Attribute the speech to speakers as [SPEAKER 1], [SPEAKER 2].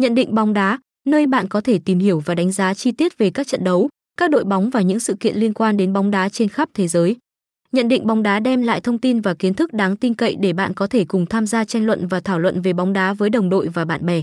[SPEAKER 1] Nhận định bóng đá, nơi bạn có thể tìm hiểu và đánh giá chi tiết về các trận đấu, các đội bóng và những sự kiện liên quan đến bóng đá trên khắp thế giới. Nhận định bóng đá đem lại thông tin và kiến thức đáng tin cậy để bạn có thể cùng tham gia tranh luận và thảo luận về bóng đá với đồng đội và bạn bè.